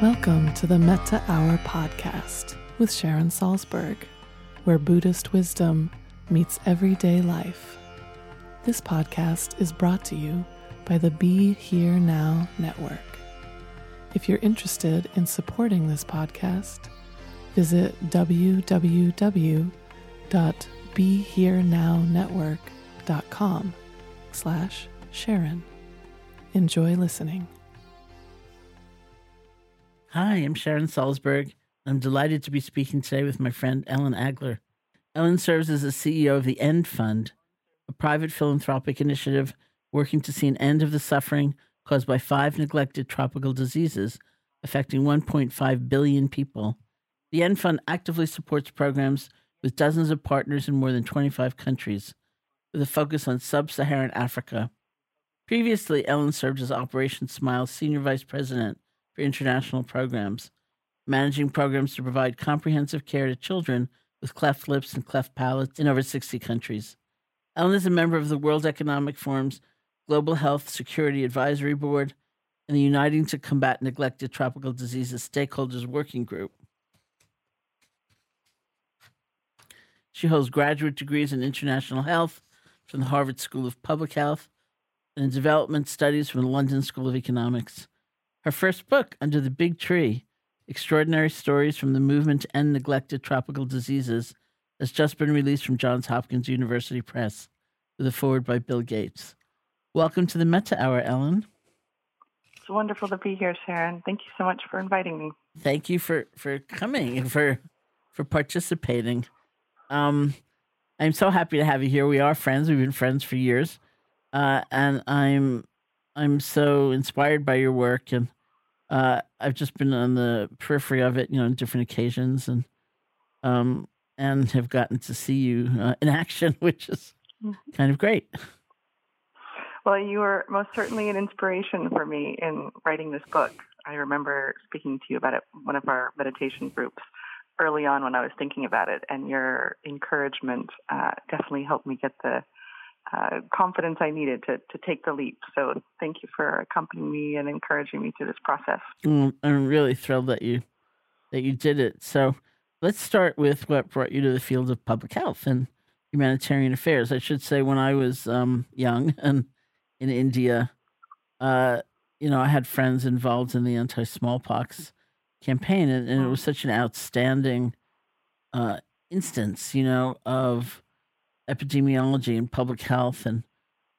Welcome to the Metta Hour podcast with Sharon Salzberg, where Buddhist wisdom meets everyday life. This podcast is brought to you by the Be Here Now Network. If you're interested in supporting this podcast, visit www.beherenownetwork.com slash Sharon. Enjoy listening. Hi, I'm Sharon Salzberg. I'm delighted to be speaking today with my friend Ellen Agler. Ellen serves as the CEO of the End Fund, a private philanthropic initiative working to see an end of the suffering caused by five neglected tropical diseases affecting 1.5 billion people. The End Fund actively supports programs with dozens of partners in more than 25 countries, with a focus on sub Saharan Africa. Previously, Ellen served as Operation Smile's Senior Vice President for international programs, managing programs to provide comprehensive care to children with cleft lips and cleft palates in over 60 countries. Ellen is a member of the World Economic Forum's Global Health Security Advisory Board and the Uniting to Combat Neglected Tropical Diseases Stakeholders Working Group. She holds graduate degrees in international health from the Harvard School of Public Health and in development studies from the London School of Economics. Her first book, Under the Big Tree Extraordinary Stories from the Movement to End Neglected Tropical Diseases, has just been released from Johns Hopkins University Press with a foreword by Bill Gates. Welcome to the Metta Hour, Ellen. It's wonderful to be here, Sharon. Thank you so much for inviting me. Thank you for, for coming and for for participating. Um, I'm so happy to have you here. We are friends. We've been friends for years, uh, and I'm I'm so inspired by your work, and uh, I've just been on the periphery of it, you know, on different occasions, and um, and have gotten to see you uh, in action, which is mm-hmm. kind of great. Well, you were most certainly an inspiration for me in writing this book. I remember speaking to you about it one of our meditation groups early on when I was thinking about it, and your encouragement uh, definitely helped me get the uh, confidence I needed to to take the leap. So thank you for accompanying me and encouraging me through this process. Mm, I'm really thrilled that you that you did it. So let's start with what brought you to the field of public health and humanitarian affairs. I should say, when I was um, young and in India, uh, you know, I had friends involved in the anti smallpox campaign, and, and, it was such an outstanding uh, instance, you know, of epidemiology and public health and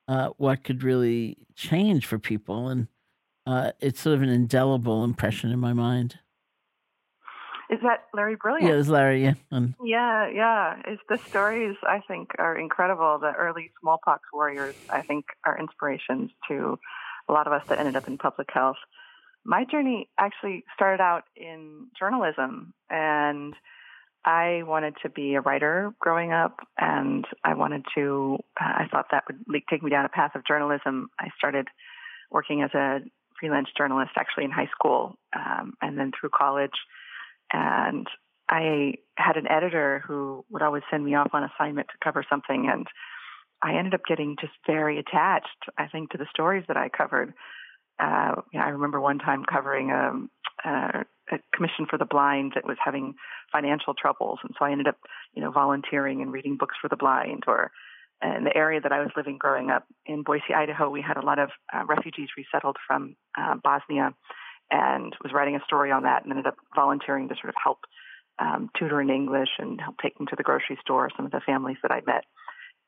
uh, what could really change for people. And uh, it's sort of an indelible impression in my mind. Is that Larry Brilliant? Yeah, it's Larry. Yeah, um, yeah, yeah. It's the stories I think are incredible. The early smallpox warriors, I think, are inspirations to a lot of us that ended up in public health. My journey actually started out in journalism, and I wanted to be a writer growing up, and I wanted to. Uh, I thought that would take me down a path of journalism. I started working as a freelance journalist actually in high school, um, and then through college and I had an editor who would always send me off on assignment to cover something, and I ended up getting just very attached, I think, to the stories that I covered. Uh, know, I remember one time covering a, a, a commission for the blind that was having financial troubles, and so I ended up, you know, volunteering and reading books for the blind. Or in the area that I was living growing up in Boise, Idaho, we had a lot of uh, refugees resettled from uh, Bosnia, and was writing a story on that and ended up volunteering to sort of help um, tutor in English and help take them to the grocery store, some of the families that I met.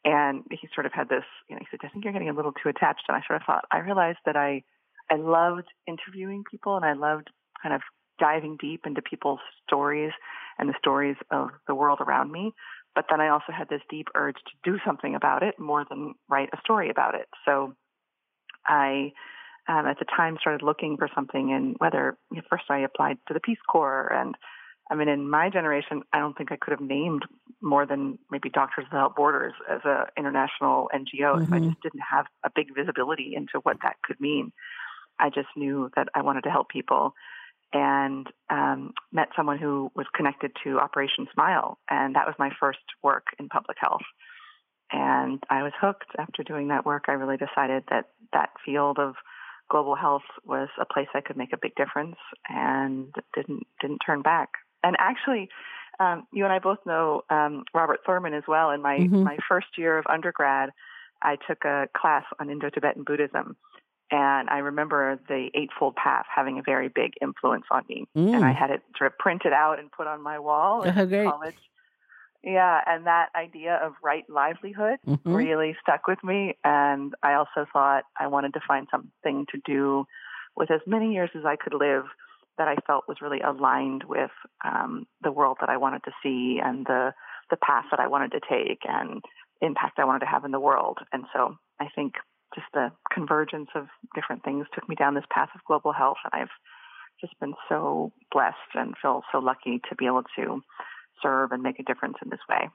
And he sort of had this, you know, he said, I think you're getting a little too attached. And I sort of thought, I realized that I, I loved interviewing people and I loved kind of diving deep into people's stories and the stories of the world around me. But then I also had this deep urge to do something about it more than write a story about it. So I um, at the time started looking for something and whether you know, first I applied to the Peace Corps and I mean in my generation I don't think I could have named more than maybe Doctors Without Borders as an international NGO mm-hmm. if I just didn't have a big visibility into what that could mean. I just knew that I wanted to help people and um, met someone who was connected to Operation Smile and that was my first work in public health. And I was hooked after doing that work. I really decided that that field of global health was a place I could make a big difference and didn't didn't turn back. And actually, um, you and I both know um, Robert Thurman as well. In my mm-hmm. my first year of undergrad, I took a class on Indo-Tibetan Buddhism, and I remember the Eightfold Path having a very big influence on me. Mm. And I had it sort of printed out and put on my wall in oh, college. Yeah, and that idea of right livelihood mm-hmm. really stuck with me. And I also thought I wanted to find something to do with as many years as I could live that I felt was really aligned with um, the world that I wanted to see and the the path that I wanted to take and impact I wanted to have in the world. And so I think just the convergence of different things took me down this path of global health, and I've just been so blessed and feel so lucky to be able to serve and make a difference in this way.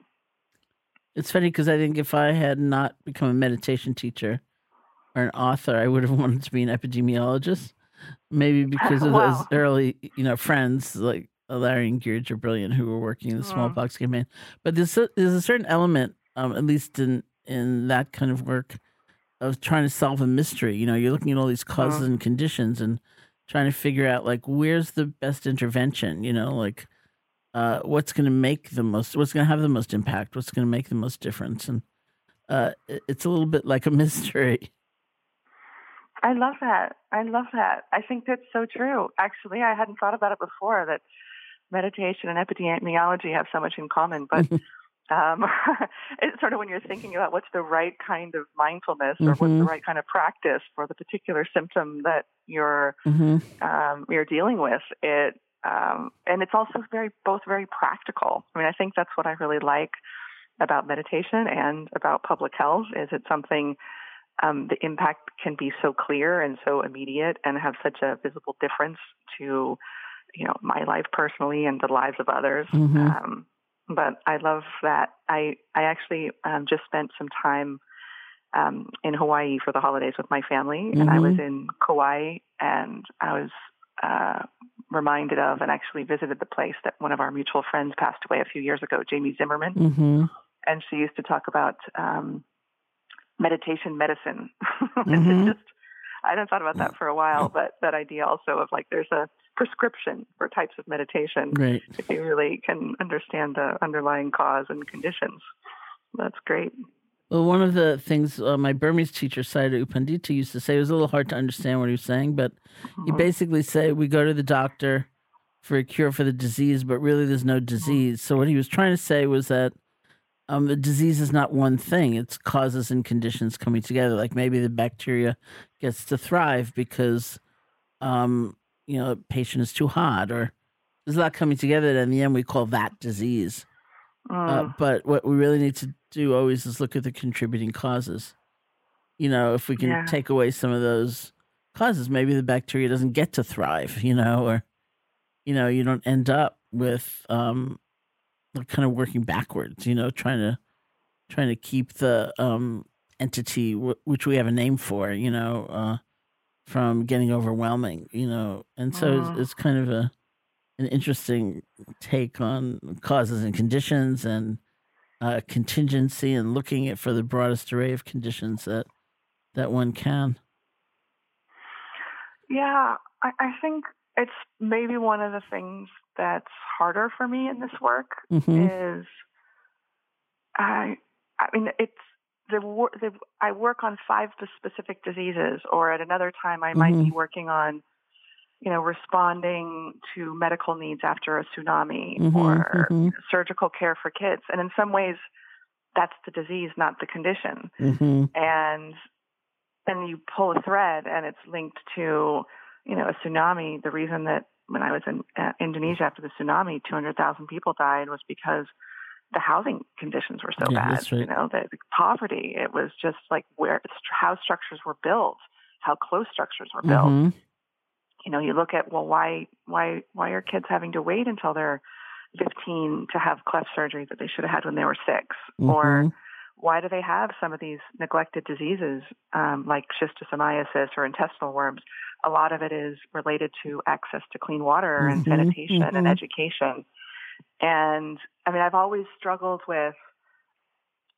It's funny because I think if I had not become a meditation teacher or an author, I would have wanted to be an epidemiologist. Maybe because of wow. those early, you know, friends like Larry and Girija Brilliant who were working in the mm. smallpox campaign. But there's a, there's a certain element, um, at least in in that kind of work, of trying to solve a mystery. You know, you're looking at all these causes mm. and conditions and trying to figure out like where's the best intervention. You know, like uh, what's going to make the most, what's going to have the most impact, what's going to make the most difference, and uh, it's a little bit like a mystery. I love that. I love that. I think that's so true. Actually, I hadn't thought about it before that meditation and epidemiology have so much in common, but. um, it's sort of when you're thinking about what's the right kind of mindfulness or mm-hmm. what's the right kind of practice for the particular symptom that you're mm-hmm. um, you're dealing with. It um, and it's also very both very practical. I mean, I think that's what I really like about meditation and about public health is it's something um, the impact can be so clear and so immediate and have such a visible difference to you know my life personally and the lives of others. Mm-hmm. Um, but I love that I I actually um, just spent some time um, in Hawaii for the holidays with my family, mm-hmm. and I was Mm-hmm. in Kauai, and I was uh, reminded of and actually visited the place that one of our mutual friends passed away a few years ago, Jamie Zimmerman, Mm-hmm. and she used to talk about um, meditation medicine. and Mhm. it's just I hadn't thought about that for a while, but that idea also of like there's a prescription for types of meditation Right. if you really can understand the underlying cause and conditions. That's great. Well, one of the things uh, my Burmese teacher, Sayadaw U Pandita, used to say it was a little hard to understand what he was saying, but he Mhm. basically said we go to the doctor for a cure for the disease, but really there's no disease. So what he was trying to say was that um, the disease is not one thing; it's causes and conditions coming together. Like maybe the bacteria gets to thrive because um, you know a patient is too hot, or there's a lot coming together. that in the end, we call that disease. Uh, Mm. but what we really need to do always is look at the contributing causes. You know, if we can Yeah. take away some of those causes, maybe the bacteria doesn't get to thrive, you know, or, you know, you don't end up with um, like kind of working backwards, you know, trying to trying to keep the um, entity, w- which we have a name for, you know, uh, from getting overwhelming, you know, and so Mhm. it's, it's kind of a an interesting take on causes and conditions and uh, contingency and looking at for the broadest array of conditions that that one can. Yeah, I, I think it's maybe one of the things that's harder for me in this work hmm is I I mean it's the, the I work on five specific diseases or at another time I might be working on you know responding to medical needs after a tsunami Mhm, or mhm. surgical care for kids. And in some ways that's the disease not the condition. Hmm and then you pull a thread and it's linked to you know a tsunami. The reason that when i was in uh, indonesia after the tsunami 200,000 people died was because the housing conditions were so Yeah, bad right. you know the, the poverty it was just like where how structures were built how close structures were built hmm you know you look at well why why why are kids having to wait until they're 15 to have cleft surgery that they should have had when they were 6 or Mhm. why do they have some of these neglected diseases um, like schistosomiasis or intestinal worms? A lot of it is related to access to clean water and Mhm, sanitation and mhm. education. And I mean, I've always struggled with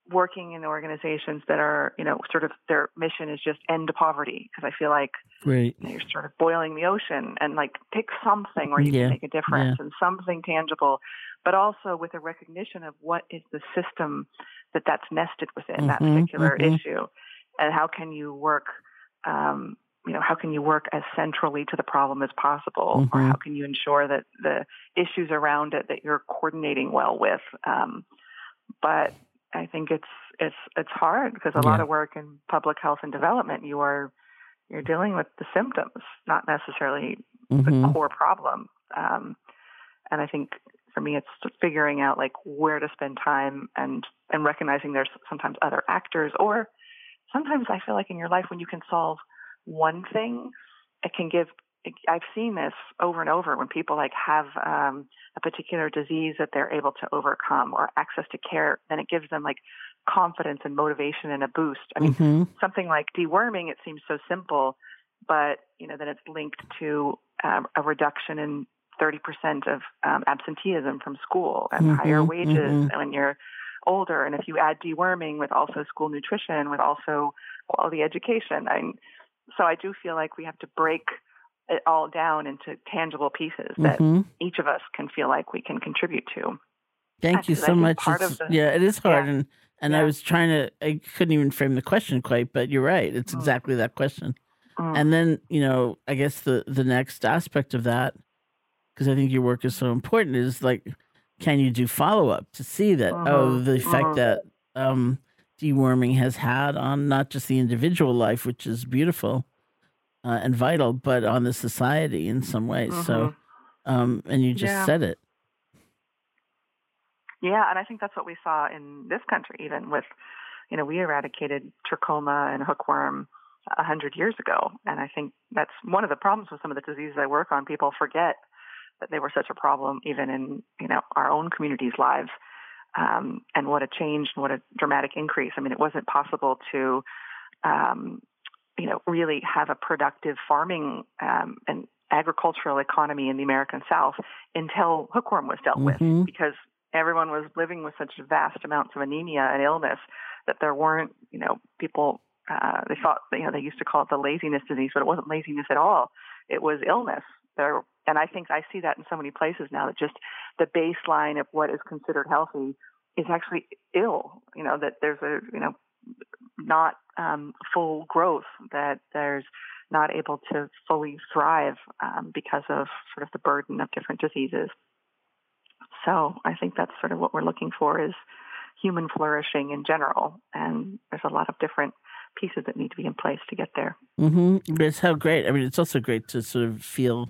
working in organizations that are, you know, sort of their mission is just end poverty because I feel like Great. you know, you're sort of boiling the ocean and like pick something where you Yeah, can make a difference and something tangible, but also with a recognition of what is the system that that's nested within that Mhm, particular mhm. issue, and how can you work. Um, you know, how can you work as centrally to the problem as possible, or Mhm. how can you ensure that the issues around it that you're coordinating well with? Um, but I think it's it's it's hard because a lot of work in public health and development, you are you're dealing with the symptoms, not necessarily the Mhm. core problem. Um, and I think for me, it's figuring out like where to spend time and and recognizing there's sometimes other actors, or sometimes I feel like in your life when you can solve one thing, it can give. I've seen this over and over when people like have um, a particular disease that they're able to overcome or access to care, then it gives them like confidence and motivation and a boost. I mean, Mhm. something like deworming, it seems so simple, but you know, then it's linked to um, a reduction in 30% of um, absenteeism from school and higher Mhm, wages mhm. when you're older. And if you add deworming with also school nutrition, with also quality education, I, so I do feel like we have to break it all down into tangible pieces that Mhm. each of us can feel like we can contribute to. Thank you so much. the- yeah, it is hard, Yeah. and and I was trying to. I couldn't even frame the question quite, but you're right. It's Mm. exactly that question. Mm. And then you know, I guess the the next aspect of that, because I think your work is so important, is like, can you do follow up to see that oh, Mhm, the effect mhm. that um, deworming has had on not just the individual life, which is beautiful uh, and vital, but on the society in some ways. So, um, and you just Mm-hmm. Yeah. said it. Yeah, and I think that's what we saw in this country, even with, you know, we eradicated trachoma and hookworm a hundred years ago, and I think that's one of the problems with some of the diseases I work on. People forget that they were such a problem, even in you know our own communities' lives. Um, and what a change and what a dramatic increase. I mean, it wasn't possible to, um, you know, really have a productive farming um, and agricultural economy in the American South until hookworm was dealt mm-hmm. with because everyone was living with such vast amounts of anemia and illness that there weren't, you know, people. Uh, they thought, you know, they used to call it the laziness disease, but it wasn't laziness at all. It was illness. There, and I think I see that in so many places now that just the baseline of what is considered healthy is actually ill. You know, that there's a, you know, not um, full growth, that there's not able to fully thrive um, because of sort of the burden of different diseases. So I think that's sort of what we're looking for is human flourishing in general. And there's a lot of different pieces that need to be in place to get there. Mm-hmm. It's how great. I mean, it's also great to sort of feel,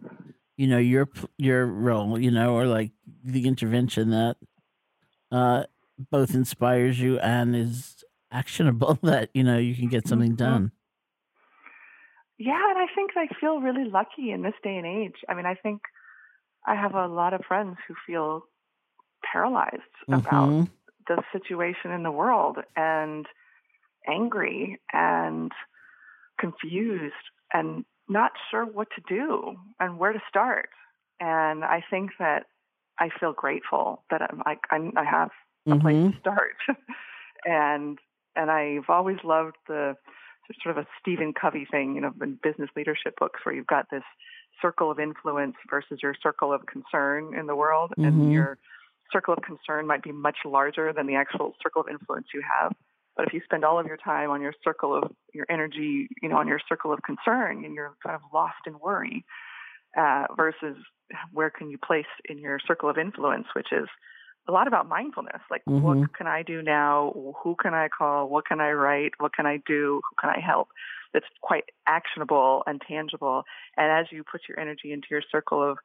you know, your your role, you know, or like the intervention that uh, both inspires you and is actionable. That you know you can get something mm-hmm. done. Yeah, and I think I feel really lucky in this day and age. I mean, I think I have a lot of friends who feel paralyzed mm-hmm. about the situation in the world and angry and confused and not sure what to do and where to start. And I think that I feel grateful that I'm like I'm, i have a mm-hmm. place to start. and and I've always loved the sort of a Stephen Covey thing, you know, in business leadership books where you've got this circle of influence versus your circle of concern in the world, mm-hmm. and your circle of concern might be much larger than the actual circle of influence you have. But if you spend all of your time on your circle of your energy, you know, on your circle of concern, and you're kind of lost in worry, uh, versus where can you place in your circle of influence, which is a lot about mindfulness. Like, mm-hmm. what can I do now? Who can I call? What can I write? What can I do? Who can I help? That's quite actionable and tangible. And as you put your energy into your circle of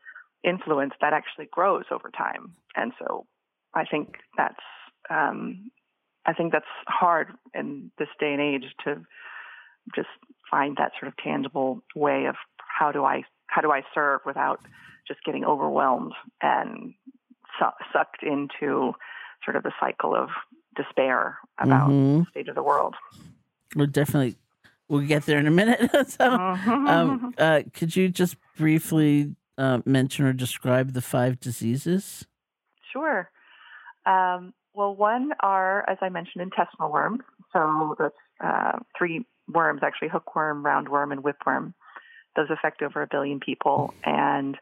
influence, that actually grows over time. And so, I think that's um, I think that's hard in this day and age to just find that sort of tangible way of how do I how do I serve without just getting overwhelmed and su- sucked into sort of the cycle of despair about mm-hmm. the state of the world. We'll definitely we'll get there in a minute. so, mm-hmm. um, uh, could you just briefly uh, mention or describe the five diseases? Sure. Um, well, one are, as I mentioned, intestinal worms. So that's uh, three worms, actually hookworm, roundworm, and whipworm. Those affect over a billion people, and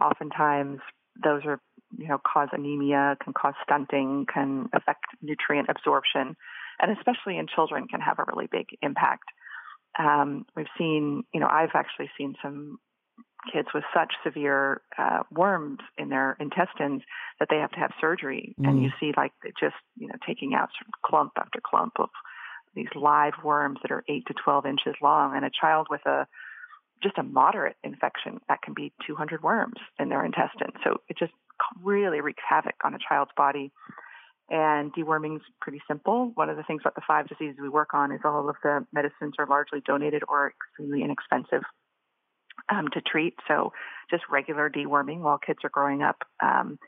oftentimes those are you know, cause anemia, can cause stunting, can affect nutrient absorption, and especially in children can have a really big impact. Um, we've seen, you know, I've actually seen some kids with such severe uh, worms in their intestines that they have to have surgery, mm. and you see like just, you know, taking out sort of clump after clump of these live worms that are eight to 12 inches long, and a child with a just a moderate infection that can be 200 worms in their intestine. So it just really wreaks havoc on a child's body. And deworming is pretty simple. One of the things about the five diseases we work on is all of the medicines are largely donated or extremely inexpensive um, to treat. So just regular deworming while kids are growing up, um,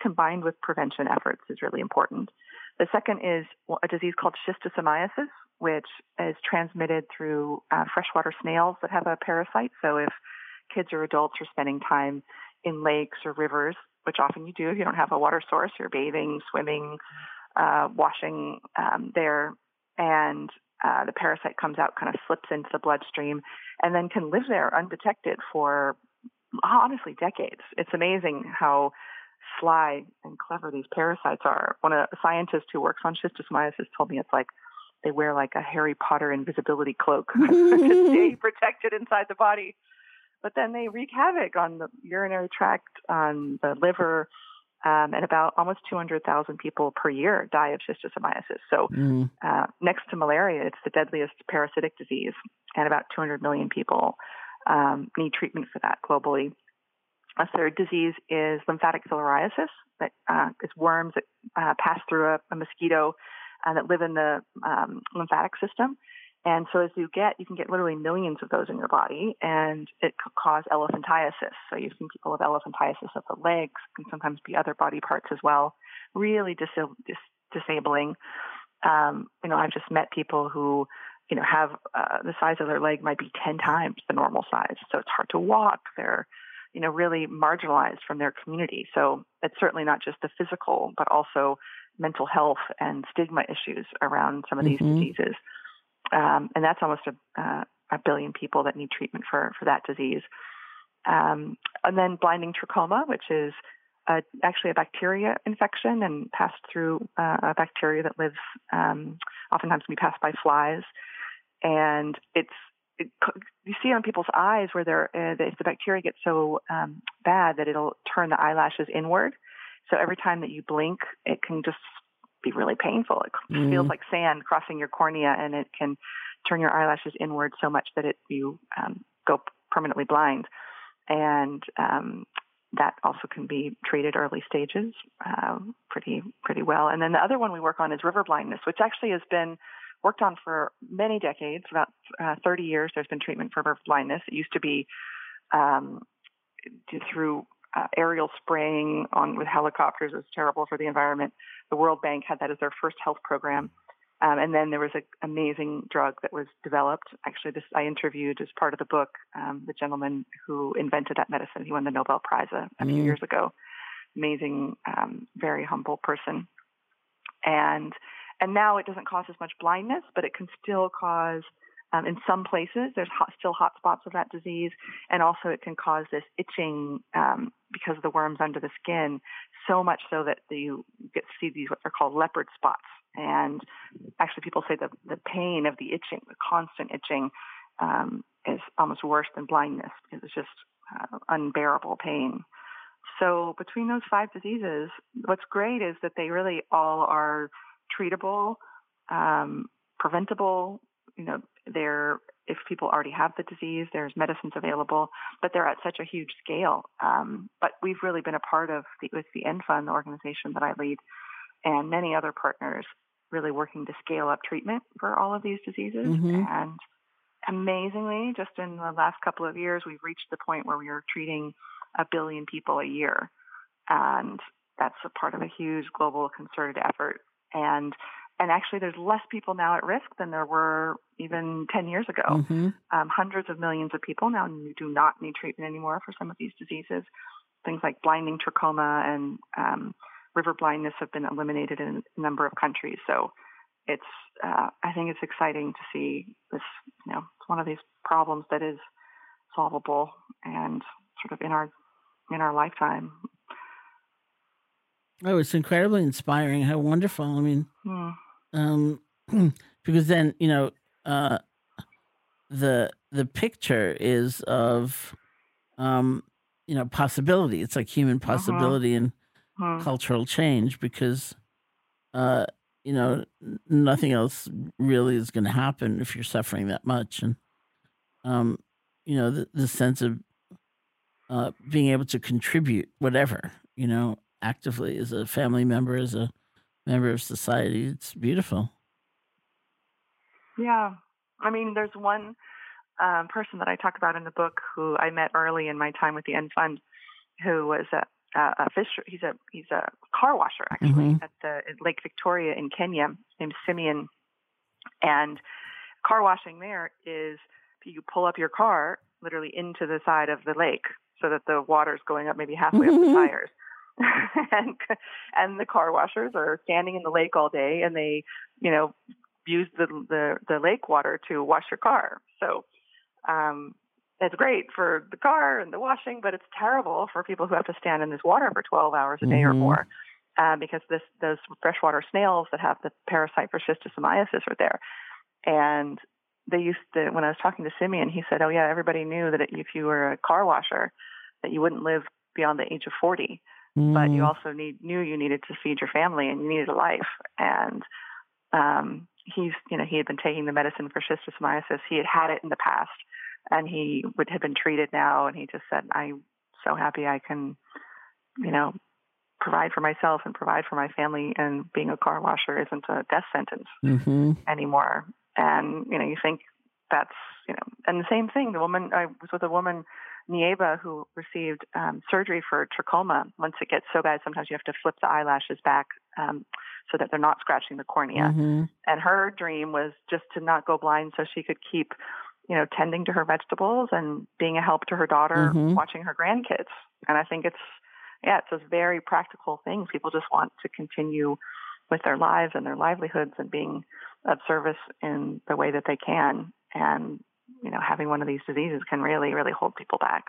combined with prevention efforts, is really important. The second is a disease called schistosomiasis, which is transmitted through uh, freshwater snails that have a parasite. So if kids or adults are spending time in lakes or rivers, which often you do if you don't have a water source, you're bathing, swimming, uh, washing um, there, and uh, the parasite comes out, kind of slips into the bloodstream, and then can live there undetected for honestly decades. It's amazing how sly and clever these parasites are. One of the scientists who works on schistosomiasis told me it's like they wear like a Harry Potter invisibility cloak to stay protected inside the body but then they wreak havoc on the urinary tract, on the liver, um, and about almost 200,000 people per year die of schistosomiasis. So, mm. uh, next to malaria, it's the deadliest parasitic disease, and about 200 million people um, need treatment for that globally. A third disease is lymphatic filariasis, that uh, is worms that uh, pass through a, a mosquito and that live in the um, lymphatic system. And so as you get, you can get literally millions of those in your body, and it could cause elephantiasis. So you've seen people with elephantiasis of the legs, can sometimes be other body parts as well. really dis- dis- disabling. Um, you know, I've just met people who, you know, have uh, the size of their leg might be 10 times the normal size. So it's hard to walk. They're, you know, really marginalized from their community. So it's certainly not just the physical, but also mental health and stigma issues around some of these Mhm. diseases. Um, and that's almost a, uh, a billion people that need treatment for, for that disease. Um, and then blinding trachoma, which is actually a bacteria infection and passed through uh, a bacteria that lives um, oftentimes can be passed by flies. And it's it, you see on people's eyes where they're uh, if the bacteria gets so um, bad that it'll turn the eyelashes inward. So every time that you blink, it can just be really painful. It Mhm. feels like sand crossing your cornea, and it can turn your eyelashes inward so much that it you um, go permanently blind. And um, that also can be treated early stages uh, pretty pretty well. And then the other one we work on is river blindness, which actually has been worked on for many decades, about uh, 30 years. There's been treatment for river blindness. It used to be um, through uh, aerial spraying on with helicopters. It was terrible for the environment. The World Bank had that as their first health program. Um, and then there was an amazing drug that was developed. Actually, this I interviewed as part of the book um, the gentleman who invented that medicine. He won the Nobel Prize a, a few Mm. years ago. Amazing, um, very humble person. And and now it doesn't cause as much blindness, but it can still cause um, in some places there's hot, still hot spots of that disease, and also it can cause this itching um, because of the worms under the skin. So much so that you get see these what are called leopard spots. And actually, people say the the pain of the itching, the constant itching, um, is almost worse than blindness because it's just uh, unbearable pain. So between those five diseases, what's great is that they really all are treatable, um, preventable. You know, they're if people already have the disease, there's medicines available, but they're at such a huge scale. Um, but we've really been a part of the, with the EndFund, the organization that I lead, and many other partners, really working to scale up treatment for all of these diseases. Mhm. And amazingly, just in the last couple of years, we've reached the point where we are treating a billion people a year. And that's a part of a huge global concerted effort. And and actually, there's less people now at risk than there were even 10 years ago. Mhm. Um, hundreds of millions of people now do not need treatment anymore for some of these diseases. Things like blinding trachoma and um, river blindness have been eliminated in a number of countries. So it's uh, I think it's exciting to see this. You know, it's one of these problems that is solvable and sort of in our in our lifetime. Oh, it's incredibly inspiring. How wonderful. I mean, Hmm. Um, because then you know, uh, the the picture is of, um, you know, possibility. It's like human possibility and Hmm. cultural change because, uh, you know, nothing else really is going to happen if you're suffering that much, and, um, you know, the, the sense of uh, being able to contribute whatever, you know, actively as a family member, as a member of society. It's beautiful. Yeah. I mean, there's one um, person that I talk about in the book who I met early in my time with the End Fund, who was a, a, a fish. He's a he's a car washer actually Mhm. at the at Lake Victoria in Kenya. His name's Simeon, and car washing there is you pull up your car literally into the side of the lake so that the water's going up maybe halfway up the Mhm. tires. and and the car washers are standing in the lake all day and they, you know, use the the, the lake water to wash your car. So um it's great for the car and the washing, but it's terrible for people who have to stand in this water for 12 hours a day or Mhm. more, uh, because this those freshwater snails that have the parasite for schistosomiasis are there, and they used to. When I was talking to Simeon, he said, "Oh yeah, everybody knew that if you were a car washer, that you wouldn't live beyond the age of 40, but you Mm. also need knew you needed to feed your family and you needed a life." And um, he's, you know, he had been taking the medicine for schistosomiasis. He had had it in the past, and he would have been treated now. And he just said, "I'm so happy I can, you know, provide for myself and provide for my family. And being a car washer isn't a death sentence Mhm. anymore." And you know, you think that's you know, and the same thing. The woman I was with a woman, Nieba, who received um, surgery for trachoma. Once it gets so bad, sometimes you have to flip the eyelashes back um, so that they're not scratching the cornea. Mm-hmm. And her dream was just to not go blind, so she could keep, you know, tending to her vegetables and being a help to her daughter, Mhm. watching her grandkids. And I think it's, yeah, it's those very practical things. People just want to continue with their lives and their livelihoods and being of service in the way that they can. And you know, having one of these diseases can really, really hold people back.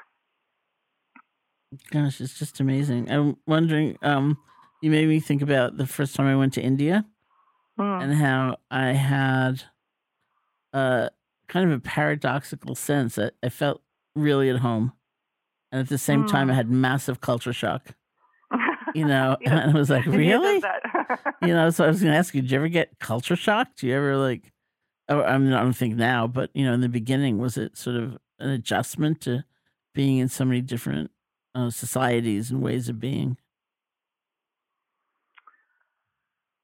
Gosh, it's just amazing. I'm wondering. Um, you made me think about the first time I went to India Mm. and how I had a kind of a paradoxical sense that I felt really at home, and at the same time, I Mm. had massive culture shock. You know, Yeah. and I was like, really? you know, so I was going to ask you, did you ever get culture shock? Do you ever like, oh, I mean, I don't think now, but you know, in the beginning, was it sort of an adjustment to being in so many different uh, societies and ways of being?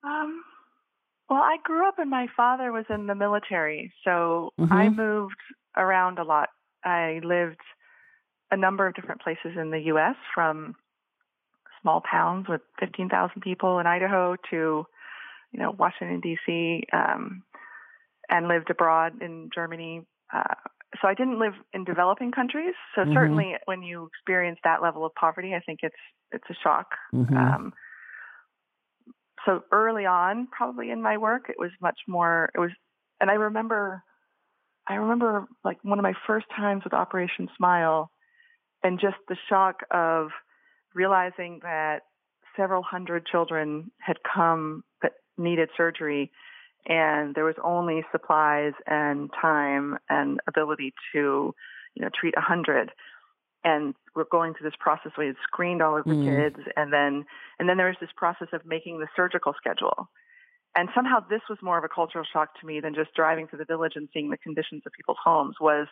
Um, well, I grew up and my father was in the military, so I Mhm. moved around a lot. I lived a number of different places in the U.S., from small towns with 15,000 people in Idaho to, you know, Washington D.C., um, and lived abroad in Germany. Uh, so I didn't live in developing countries. So Mhm. certainly, when you experience that level of poverty, I think it's it's a shock. Mhm. Um, so early on, probably in my work, it was much more. It was, and I remember, I remember like one of my first times with Operation Smile, and just the shock of realizing that several hundred children had come that needed surgery, and there was only supplies and time and ability to, you know, treat a hundred. And we're going through this process where we had screened all of the Mm. kids, and then and then there was this process of making the surgical schedule. And somehow this was more of a cultural shock to me than just driving to the village and seeing the conditions of people's homes was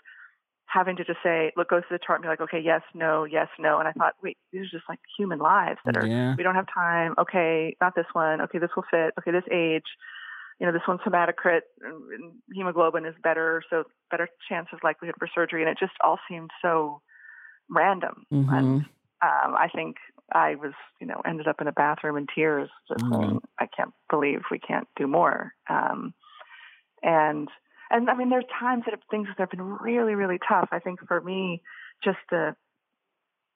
having to just say, look, go through the chart and be like, okay, yes, no, yes, no. And I thought, wait, these are just like human lives that are, Yeah. we don't have time. Okay, not this one. Okay, this will fit. Okay, this age. You know, this one's hematocrit and and hemoglobin is better, so better chance of likelihood for surgery. And it just all seemed so random. Mm-hmm. And um, I think I was, you know, ended up in a bathroom in tears, just Mhm. saying, I can't believe we can't do more. Um, and and I mean, there's times that have, things that have been really, really tough. I think for me, just the,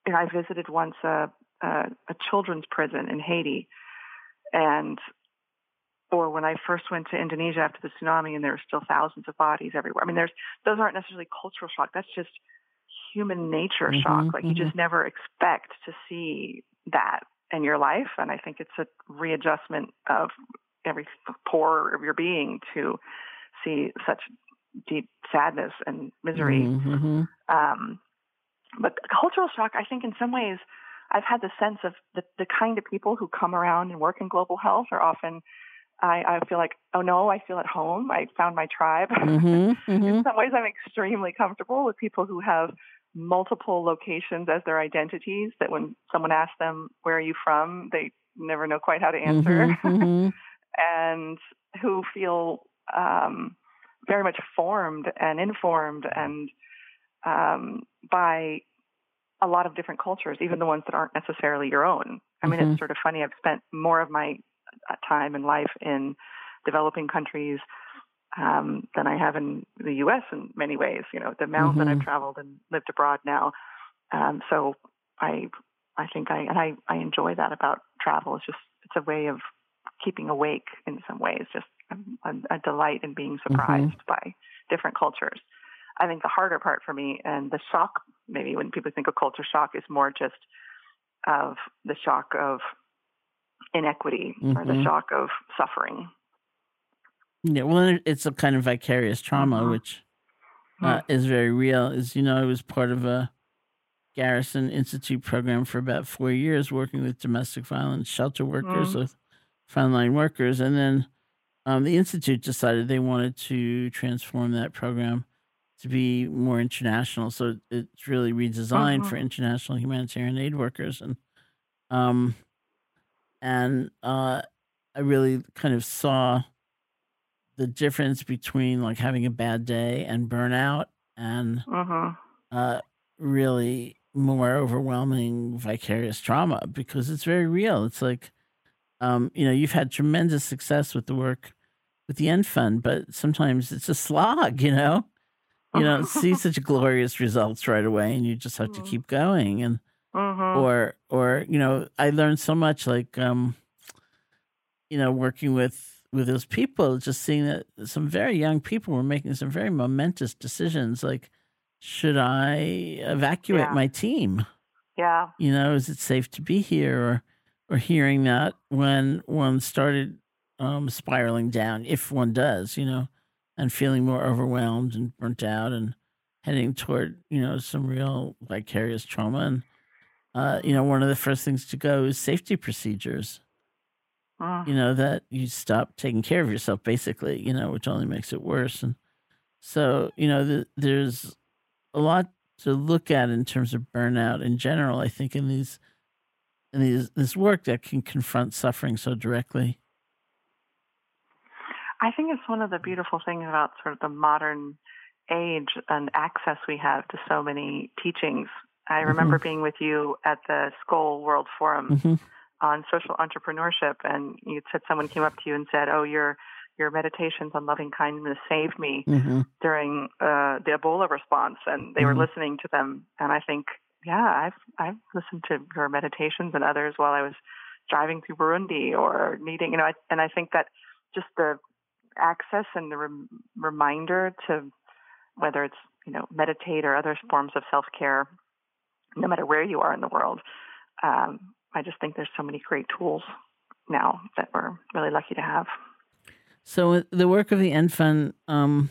you know, I visited once a, a a children's prison in Haiti, and or when I first went to Indonesia after the tsunami, and there were still thousands of bodies everywhere. I mean, there's those aren't necessarily cultural shock. That's just human nature Mhm, shock. Like you mhm. just never expect to see that in your life, and I think it's a readjustment of every pore of your being to see such deep sadness and misery. Mhm. Um, but cultural shock, I think, in some ways, I've had the sense of the, the kind of people who come around and work in global health are often. I, I feel like, oh no, I feel at home. I found my tribe. Mhm. in Mhm. some ways, I'm extremely comfortable with people who have multiple locations as their identities. That when someone asks them, "Where are you from?" they never know quite how to answer, Mhm. Mhm. and who feel um, very much formed and informed and um, by a lot of different cultures, even the ones that aren't necessarily your own. I mean, it's sort of funny. I've spent more of my time and life in developing countries um, than I have in the U.S. in many ways. You know, the amount that I've Mhm. traveled and lived abroad now. Um, so I, I think I and I, I enjoy that about travel. It's just it's a way of keeping awake in some ways. Just a, a delight in being surprised by different cultures. I think the harder part for me and the shock, maybe when people think of culture shock, is more just of the shock of inequity or the Mhm. shock of suffering. Yeah, well, it's a kind of vicarious trauma, Mhm. which uh, is very real. Is you know, I was part of a Garrison Institute program for about four years, working with domestic violence shelter workers, with frontline workers, and then um, the institute decided they wanted to transform that program to be more international. So it's really redesigned for Mhm. international humanitarian aid workers, and um, and uh, I really kind of saw the difference between like having a bad day and burnout and hmm uh, really more overwhelming vicarious trauma because it's very real. It's like, um, you know, you've had tremendous success with the work with the End Fund, but sometimes it's a slog, you know? You don't see such glorious results right away and you just have to Mhm. keep going and hmm or or you know, I learned so much like um you know, working with with those people, just seeing that some very young people were making some very momentous decisions like should I evacuate Yeah. my team? Yeah. You know, is it safe to be here or or hearing that when one started um spiraling down, if one does, you know, and feeling more overwhelmed and burnt out and heading toward, you know, some real vicarious trauma and uh, you know, one of the first things to go is safety procedures. Mm. You know, that you stop taking care of yourself, basically, you know, which only makes it worse. And so, you know, the, there's a lot to look at in terms of burnout in general, I think, in these, in these, this work that can confront suffering so directly. I think it's one of the beautiful things about sort of the modern age and access we have to so many teachings. I remember being with you at the Skoll World Forum hmm on social entrepreneurship, and you said someone came up to you and said, "Oh, your your meditations on loving kindness saved me hmm during uh, the Ebola response," and they were Mhm. listening to them. And I think, yeah, I've I've listened to your meditations and others while I was driving through Burundi or needing, you know, I, and I think that just the access and the rem- reminder to whether it's you know meditate or other forms of self care, no matter where you are in the world. Um, I just think there's so many great tools now that we're really lucky to have. So the work of the End Fund, um,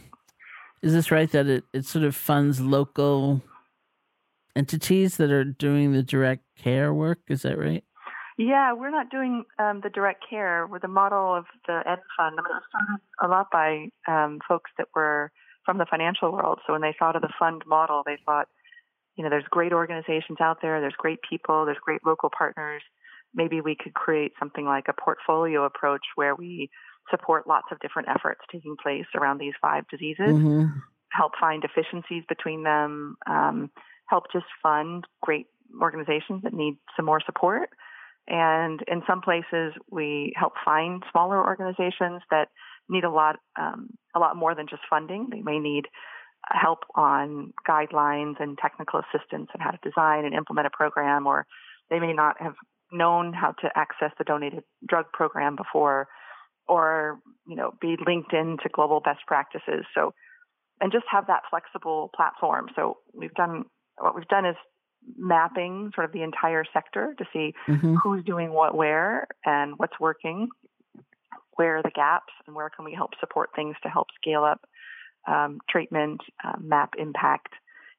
is this right that it, it sort of funds local entities that are doing the direct care work? Is that right? Yeah, we're not doing um, the direct care. We're the model of the End Fund, I mean, it was started a lot by um, folks that were from the financial world. So when they thought of the fund model, they thought, you know, there's great organizations out there, there's great people, there's great local partners. Maybe we could create something like a portfolio approach where we support lots of different efforts taking place around these five diseases hmm help find efficiencies between them, um, help just fund great organizations that need some more support. And in some places, we help find smaller organizations that need a lot, um, a lot more than just funding. They may need help on guidelines and technical assistance and how to design and implement a program, or they may not have known how to access the donated drug program before, or you know, be linked into global best practices. So and just have that flexible platform. So we've done what we've done is mapping sort of the entire sector to see hmm who's doing what where and what's working, where are the gaps, and where can we help support things to help scale up um, treatment, uh, map impact.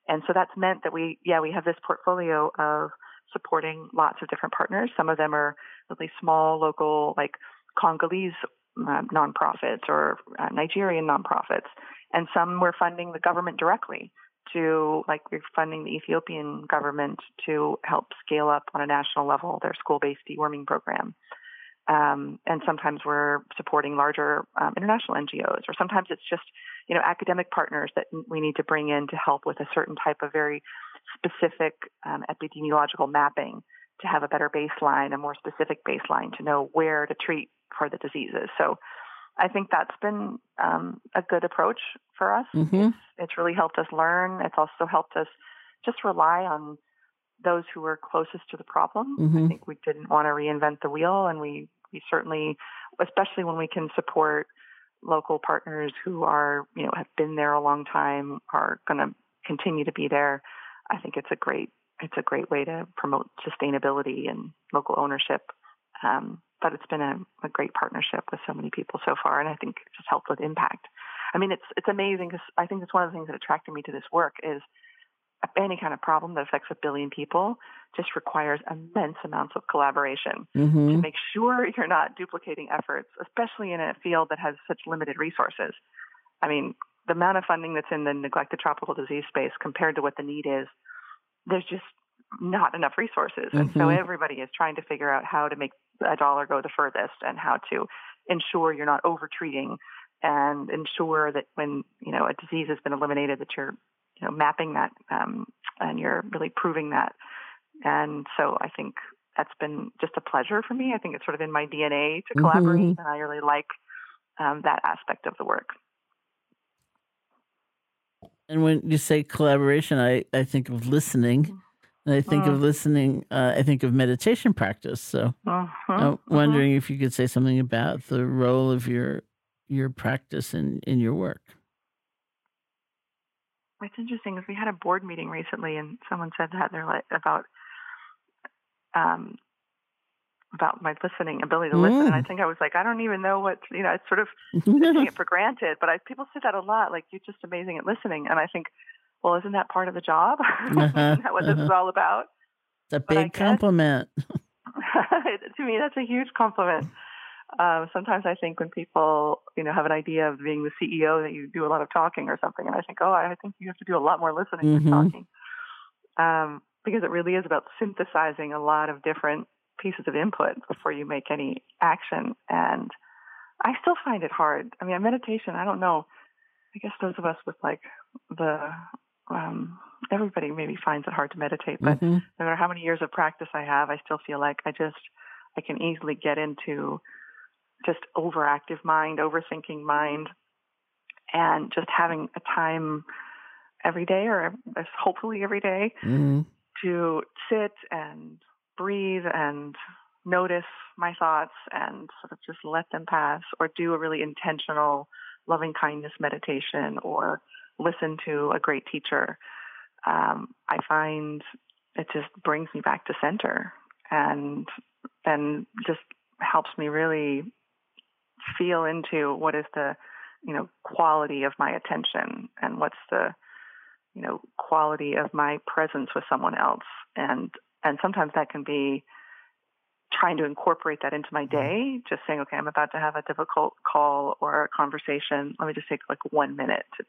And so that's meant that we, yeah, we have this portfolio of supporting lots of different partners. Some of them are really small, local, like Congolese uh, nonprofits or uh, Nigerian nonprofits, and some we're funding the government directly to, like, we're funding the Ethiopian government to help scale up on a national level their school-based deworming program. Um, and sometimes we're supporting larger um, international NGOs, or sometimes it's just you know academic partners that we need to bring in to help with a certain type of very specific um, epidemiological mapping to have a better baseline, a more specific baseline to know where to treat for the diseases. So I think that's been um, a good approach for us. hmm It's really helped us learn. It's also helped us just rely on those who were closest to the problem. Mhm. I think we didn't want to reinvent the wheel, and we we certainly, especially when we can support local partners who are you know have been there a long time, are going to continue to be there. I think it's a great it's a great way to promote sustainability and local ownership. Um, but it's been a, a great partnership with so many people so far, and I think it's just helped with impact. I mean, it's it's amazing because I think it's one of the things that attracted me to this work is any kind of problem that affects a billion people just requires immense amounts of collaboration hmm to make sure you're not duplicating efforts, especially in a field that has such limited resources. I mean, the amount of funding that's in the neglected tropical disease space compared to what the need is, there's just not enough resources. And so Mhm. everybody is trying to figure out how to make a dollar go the furthest and how to ensure you're not overtreating and ensure that when you know a disease has been eliminated, that you're you know mapping that um, and you're really proving that. And so I think that's been just a pleasure for me. I think it's sort of in my DNA to collaborate, mm-hmm. and I really like um, that aspect of the work. And when you say collaboration, I, I think of listening. Mm-hmm. And I think of mm. listening, uh, I think of meditation practice. So uh-huh, I'm uh-huh. wondering uh-huh. if you could say something about the role of your your practice in, in your work. What's interesting is we had a board meeting recently and someone said that they're like about um, about my listening ability to listen. And I mm. think I was like, I don't even know what you know. It's sort of taking it for granted. But I, people say that a lot. Like you're just amazing at listening. And I think, well, isn't that part of the job? Uh-huh, isn't that what uh-huh. this is all about? It's a big compliment. to me, that's a huge compliment. Uh, sometimes I think when people, you know, have an idea of being the CEO that you do a lot of talking or something, and I think, oh, I think you have to do a lot more listening mm-hmm. than talking, um, because it really is about synthesizing a lot of different pieces of input before you make any action. And I still find it hard. I mean, meditation, I don't know. I guess those of us with like the um, everybody maybe finds it hard to meditate, but mm-hmm. no matter how many years of practice I have, I still feel like I just I can easily get into just overactive mind, overthinking mind, and just having a time every day or hopefully every day, mm-hmm. to sit and breathe and notice my thoughts and sort of just let them pass or do a really intentional loving kindness meditation or listen to a great teacher. Um, I find it just brings me back to center and and just helps me really feel into what is the you know quality of my attention and what's the you know quality of my presence with someone else and and sometimes that can be trying to incorporate that into my mm-hmm. day just saying okay i'm about to have a difficult call or a conversation let me just take like one minute to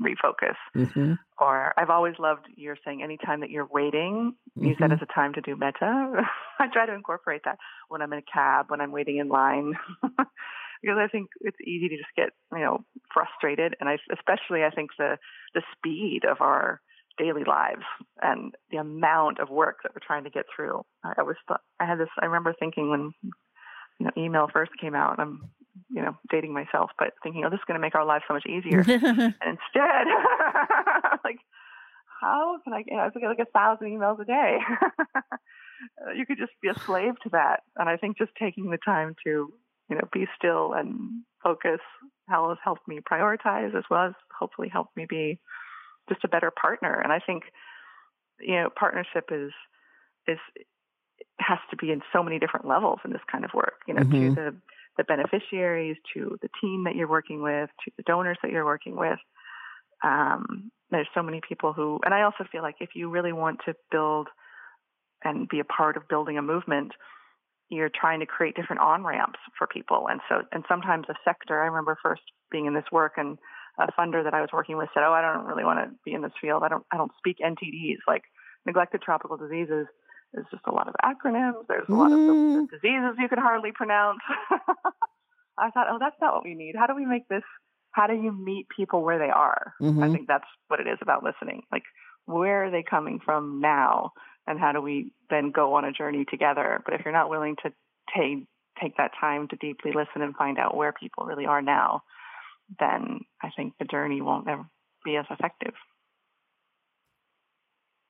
refocus mm-hmm. or i've always loved you're saying anytime that you're waiting mm-hmm. use that mm-hmm. as a time to do metta i try to incorporate that when i'm in a cab when i'm waiting in line because I think it's easy to just get you know frustrated, and I especially I think the the speed of our daily lives and the amount of work that we're trying to get through. I was I had this I remember thinking when you know email first came out, I'm you know dating myself, but thinking oh this is going to make our lives so much easier, and instead like how can I get I get like a thousand emails a day. you could just be a slave to that, and I think just taking the time to you know, be still and focus has helped me prioritize as well as hopefully helped me be just a better partner. And I think, you know, partnership is is has to be in so many different levels in this kind of work. You know, mm-hmm. to the the beneficiaries, to the team that you're working with, to the donors that you're working with. Um, there's so many people who, and I also feel like if you really want to build and be a part of building a movement, you're trying to create different on ramps for people. And so, and sometimes a sector, I remember first being in this work and a funder that I was working with said, Oh, I don't really want to be in this field. I don't, I don't speak NTDs like neglected tropical diseases. There's just a lot of acronyms. There's a lot of the, the diseases you can hardly pronounce. I thought, oh, that's not what we need. How do we make this? How do you meet people where they are? Mm-hmm. I think that's what it is about listening. Like, where are they coming from now? And how do we then go on a journey together? But if you're not willing to take take that time to deeply listen and find out where people really are now, then I think the journey won't ever be as effective.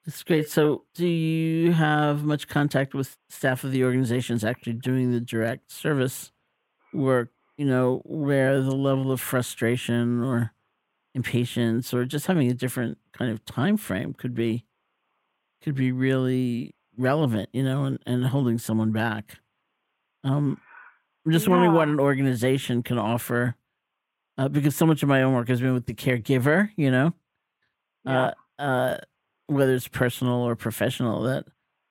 That's great. So, do you have much contact with staff of the organizations actually doing the direct service work? You know, where the level of frustration or impatience or just having a different kind of time frame could be could be really relevant, you know, and, and holding someone back. Um, I'm just yeah. wondering what an organization can offer, uh, because so much of my own work has been with the caregiver, you know, yeah. uh, uh, whether it's personal or professional. That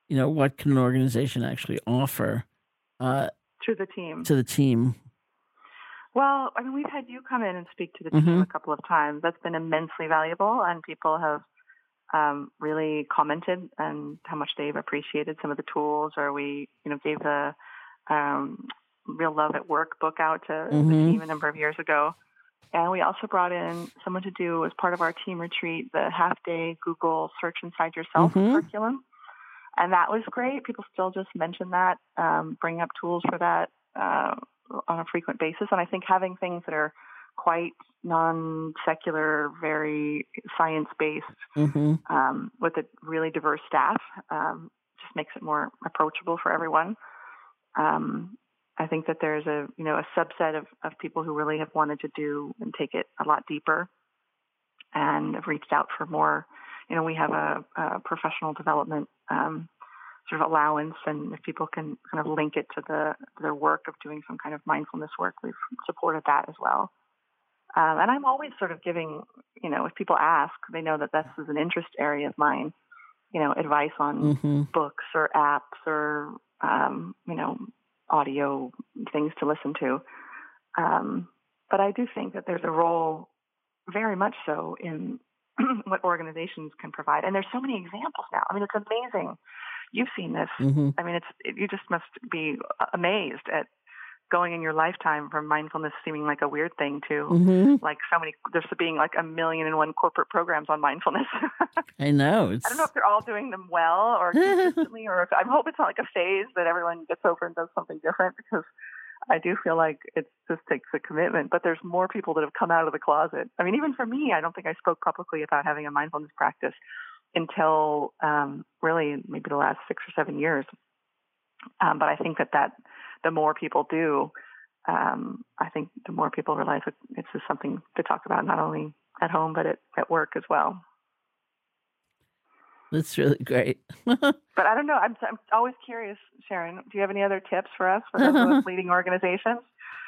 you know, what can an organization actually offer uh, to the team? To the team. Well, I mean, we've had you come in and speak to the team mm-hmm. a couple of times. That's been immensely valuable, and people have um, really commented and how much they've appreciated some of the tools, or we, you know, gave the um, Real Love at Work book out to mm-hmm. the team a number of years ago. and we also brought in someone to do as part of our team retreat the half day Google Search Inside Yourself Mhm. curriculum. And that was great. People still just mention that, um, bring up tools for that uh, on a frequent basis. And I think having things that are quite non secular, very science based, hmm um, with a really diverse staff um, just makes it more approachable for everyone. Um, I think that there's a you know a subset of, of people who really have wanted to do and take it a lot deeper, and have reached out for more. You know, we have a, a professional development um, sort of allowance, and if people can kind of link it to the their work of doing some kind of mindfulness work, we've supported that as well. Um, and I'm always sort of giving, you know, if people ask, they know that this is an interest area of mine. You know, advice on hmm books or apps or um, you know audio things to listen to. Um, but I do think that there's a role, very much so, in what organizations can provide. And there's so many examples now. I mean, it's amazing. You've seen this. hmm I mean, it's it, you just must be amazed at going in your lifetime from mindfulness seeming like a weird thing to hmm like so many. There's being like a million and one corporate programs on mindfulness. I know. It's I don't know if they're all doing them well or consistently, or if I hope it's not like a phase that everyone gets over and does something different because I do feel like it just takes a commitment. But there's more people that have come out of the closet. I mean, even for me, I don't think I spoke publicly about having a mindfulness practice until um, really maybe the last six or seven years. Um, but I think that that the more people do, um, I think the more people realize it's just something to talk about, not only at home but at, at work as well. That's really great. But I don't know. I'm, I'm always curious, Sharon. Do you have any other tips for us for those leading organizations?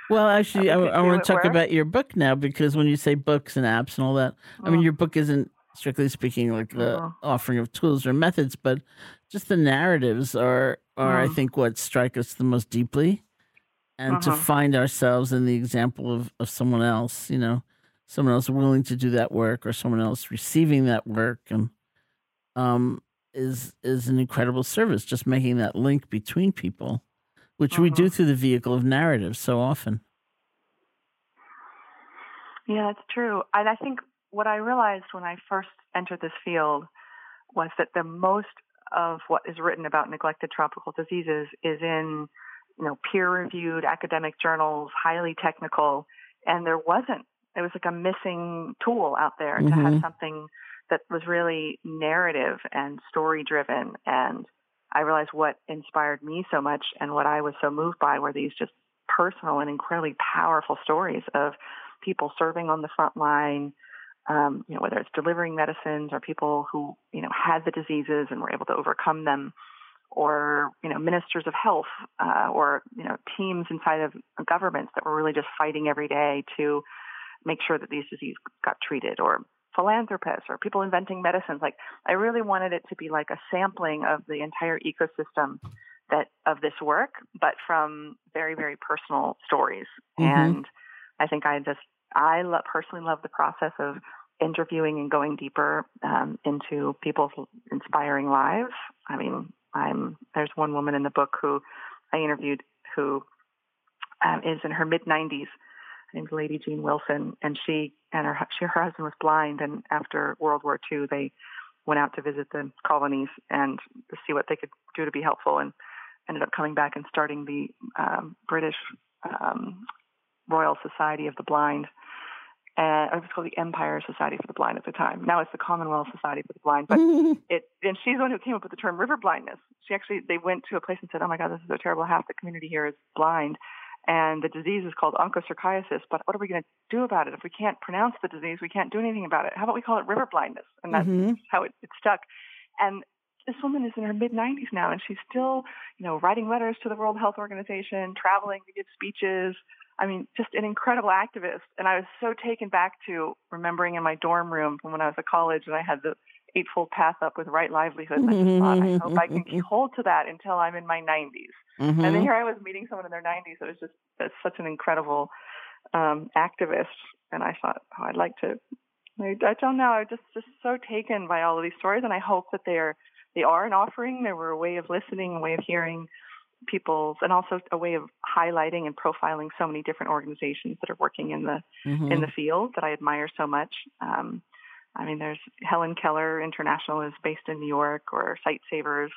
Well, actually, I, I want to talk work? about your book now because when you say books and apps and all that, I mean, Mm. your book isn't strictly speaking like the Mhm. offering of tools or methods, but just the narratives are, are I Mm. think, what strike us the most deeply. And to Mhm. find ourselves in the example of, of someone else, you know, someone else willing to do that work or someone else receiving that work and um is is an incredible service just making that link between people which we do Mhm. through the vehicle of narrative so often Yeah, that's true. And I think what I realized when I first entered this field was that the most of what is written about neglected tropical diseases is in, you know, peer-reviewed academic journals, highly technical, and there wasn't. It was like a missing tool out there to have Mhm. something that was really narrative and story-driven. And I realized what inspired me so much and what I was so moved by were these just personal and incredibly powerful stories of people serving on the front line, um, you know, whether it's delivering medicines or people who, you know, had the diseases and were able to overcome them, or, you know, ministers of health, uh, or, you know, teams inside of governments that were really just fighting every day to make sure that these diseases got treated, or philanthropists or people inventing medicines. Like, I really wanted it to be like a sampling of the entire ecosystem that of this work, but from very, very personal stories. Mhm. And I think I just I lo- personally love the process of interviewing and going deeper um, into people's inspiring lives. I mean, I'm there's one woman in the book who I interviewed who um, is in her mid 90s. Her name's Lady Jean Wilson, and she and her she, her husband was blind, and after World War II, they went out to visit the colonies and see what they could do to be helpful, and ended up coming back and starting the um, British um, Royal Society of the Blind. And it was called the Empire Society for the Blind at the time. Now it's the Commonwealth Society for the Blind. But it, and she's the one who came up with the term river blindness. She actually, they went to a place and said, "Oh my God, this is so terrible. Half the community here is blind, and the disease is called onchocerciasis. But what are we going to do about it? If we can't pronounce the disease, we can't do anything about it. How about we call it river blindness?" And that's Mhm. how it, it stuck. And this woman is in her mid 90s now, and she's still, you know, writing letters to the World Health Organization, traveling to give speeches. I mean, just an incredible activist. And I was so taken back to remembering in my dorm room from when I was at college and I had the Eightfold Path up with Right Livelihood. And I just thought, I hope I can hold to that until I'm in my 90s. And then Mhm. here I was meeting someone in their 90s It was just that's such an incredible um, activist. And I thought, oh, I'd like to. I don't know. I'm just just so taken by all of these stories, and I hope that they are they are an offering. They were a way of listening, a way of hearing, people's and also a way of highlighting and profiling so many different organizations that are working in the Mhm. in the field that I admire so much. Um, I mean, there's Helen Keller International is based in New York, or Sight Savers,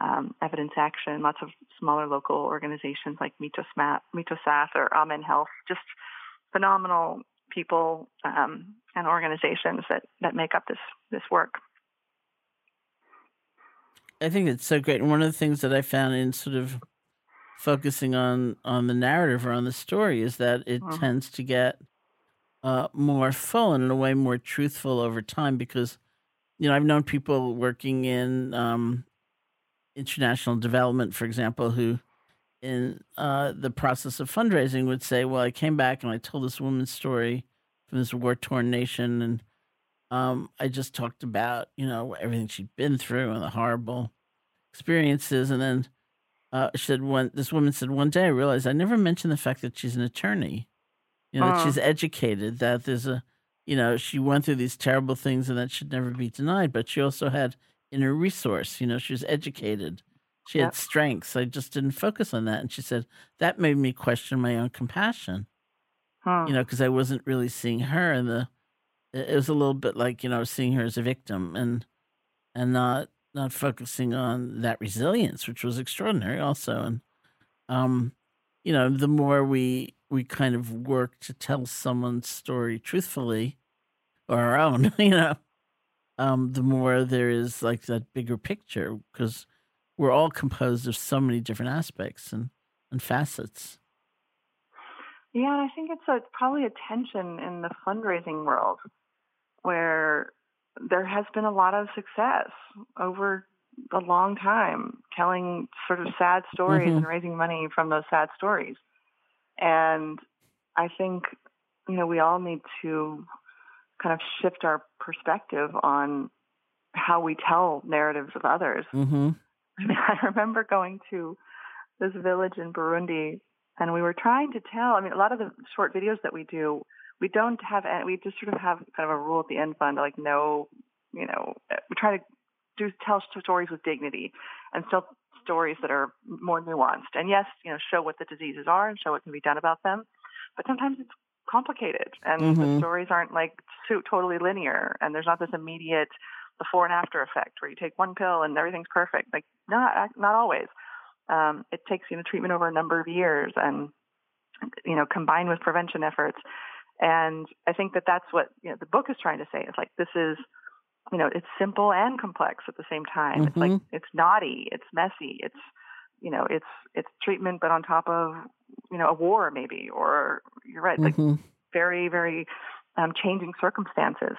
um, Evidence Action, lots of smaller local organizations like Mitosath or Amref Health, just phenomenal people um, and organizations that, that make up this this work. I think it's so great. And one of the things that I found in sort of focusing on on the narrative or on the story is that it tends to get uh, more full and in a way more truthful over time because you know I've known people working in um, international development, for example, who in uh, the process of fundraising would say, "Well, I came back and I told this woman's story from this war torn nation and." Um, I just talked about, you know, everything she'd been through and the horrible experiences. And then uh, she said, one, this woman said, one day I realized I never mentioned the fact that she's an attorney, you know, that Oh. she's educated, that there's a, you know, she went through these terrible things and that should never be denied. But she also had inner resource, you know, she was educated. She Yep. had strengths. I just didn't focus on that. And she said, that made me question my own compassion Hmm. you know, because I wasn't really seeing her in the. It was a little bit like you know seeing her as a victim and and not not focusing on that resilience, which was extraordinary also. And um, you know, the more we we kind of work to tell someone's story truthfully, or our own, you know, um, the more there is like that bigger picture because we're all composed of so many different aspects and and facets. Yeah, I think it's a probably a tension in the fundraising world where there has been a lot of success over a long time telling sort of sad stories Mhm. and raising money from those sad stories. And I think, you know, we all need to kind of shift our perspective on how we tell narratives of others. Mm-hmm. I mean, I remember going to this village in Burundi, and we were trying to tell. I mean, a lot of the short videos that we do, we don't have. any- We just sort of have kind of a rule at the end fund, like no, you know, we try to do tell stories with dignity, and still stories that are more nuanced. And yes, you know, show what the diseases are and show what can be done about them. But sometimes it's complicated, and the Mhm. stories aren't like so totally linear, and there's not this immediate before and after effect where you take one pill and everything's perfect. Like not not always. Um, it takes you know treatment over a number of years and you know combined with prevention efforts. And I think that that's what you know the book is trying to say. It's like this is you know it's simple and complex at the same time. It's like Mhm. it's naughty, it's messy, it's you know it's it's treatment but on top of you know a war maybe or you're right like Mhm. very, very um, changing circumstances.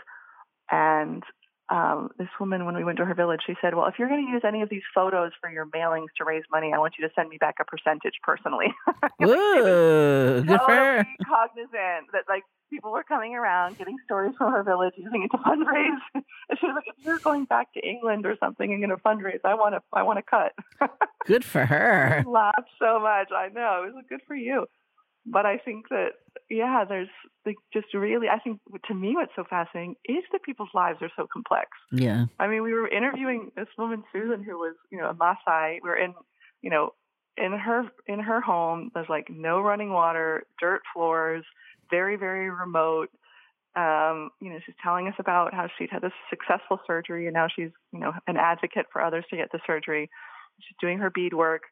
And um, this woman, when we went to her village, she said, "Well, if you're going to use any of these photos for your mailings to raise money, I want you to send me back a percentage personally." Whoa, good for her. totally cognizant that like people were coming around, getting stories from her village, using it to fundraise. and she was like, "If you're going back to England or something and going to fundraise, I want to, I want to cut." Good for her. I laughed so much. I know it was good for you, but I think that yeah, there's like just really. I think to me, what's so fascinating is that people's lives are so complex. Yeah. I mean, we were interviewing this woman Susan, who was you know a Maasai. We're in you know in her in her home. There's like no running water, dirt floors, very very remote. Um, you know, she's telling us about how she'd had this successful surgery, and now she's you know an advocate for others to get the surgery. She's doing her bead work,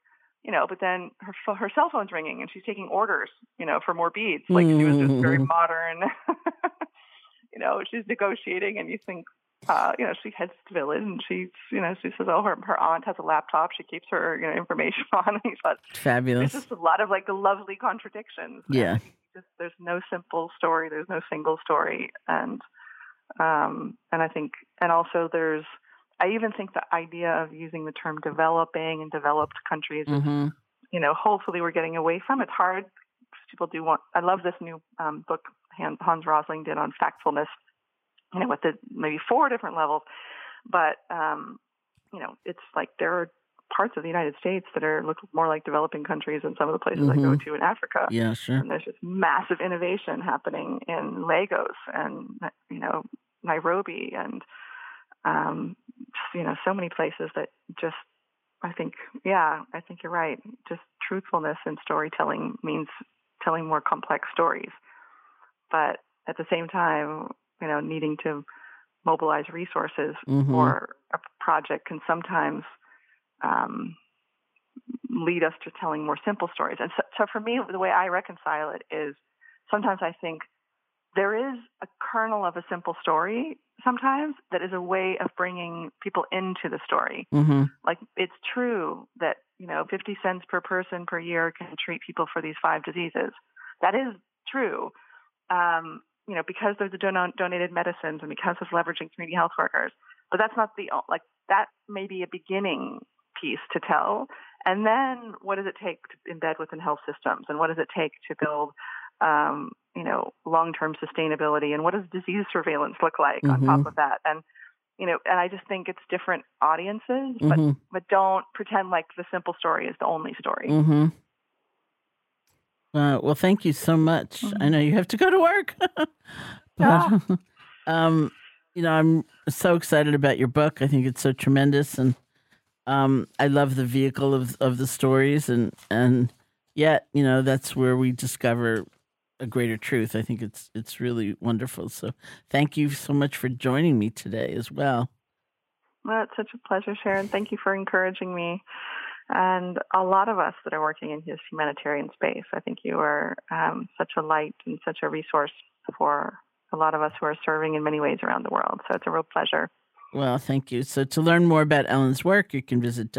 you know, but then her her cell phone's ringing, and she's taking orders, you know, for more beads. Like she was this very Mhm. modern. you know, she's negotiating, and you think, uh, you know, she heads to the village, and she's, you know, she says, oh, her her aunt has a laptop. She keeps her, you know, information on. And thought, there's Fabulous. just a lot of like lovely contradictions. Yeah. Just, there's no simple story. There's no single story, and um, and I think, and also there's, I even think the idea of using the term developing and developed countries, is, hmm you know, hopefully we're getting away from. It's hard. People do want. I love this new um, book Hans Rosling did on factfulness. You know, with the maybe four different levels, but um, you know, it's like there are parts of the United States that are look more like developing countries than some of the places I go Mhm. to in Africa. Yeah, sure. And there's just massive innovation happening in Lagos and you know Nairobi and um, you know so many places that just I think, yeah, I think you're right. Just truthfulness in storytelling means telling more complex stories. But at the same time, you know, needing to mobilize resources Mhm. for a project can sometimes um, lead us to telling more simple stories. And so, so for me, the way I reconcile it is sometimes I think there is a kernel of a simple story sometimes that is a way of bringing people into the story. Mm-hmm. Like it's true that, you know, 50 cents per person per year can treat people for these five diseases. That is true. Um, you know, because of the don- donated medicines and because of leveraging community health workers. But that's not the, like, that may be a beginning piece to tell. And then what does it take to embed within health systems? And what does it take to build, um, you know, long-term sustainability? And what does disease surveillance look like on top Mhm. of that? And, you know, and I just think it's different audiences, but, Mm-hmm. but don't pretend like the simple story is the only story. Mm-hmm. Uh, well, thank you so much. I know you have to go to work, but Yeah. um, you know, I'm so excited about your book. I think it's so tremendous, and um, I love the vehicle of of the stories, and and yet, you know, that's where we discover a greater truth. I think it's it's really wonderful. So, thank you so much for joining me today as well. Well, it's such a pleasure, Sharon. Thank you for encouraging me. And a lot of us that are working in this humanitarian space, I think you are um, such a light and such a resource for a lot of us who are serving in many ways around the world. So it's a real pleasure. Well, thank you. So, to learn more about Ellen's work, you can visit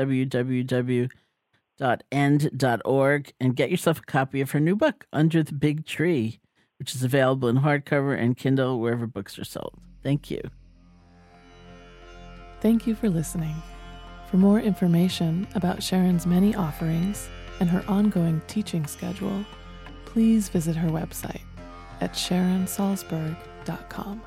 www.end.org and get yourself a copy of her new book, Under the Big Tree, which is available in hardcover and Kindle wherever books are sold. Thank you. Thank you for listening. For more information about Sharon's many offerings and her ongoing teaching schedule, please visit her website at sharonsalzberg.com.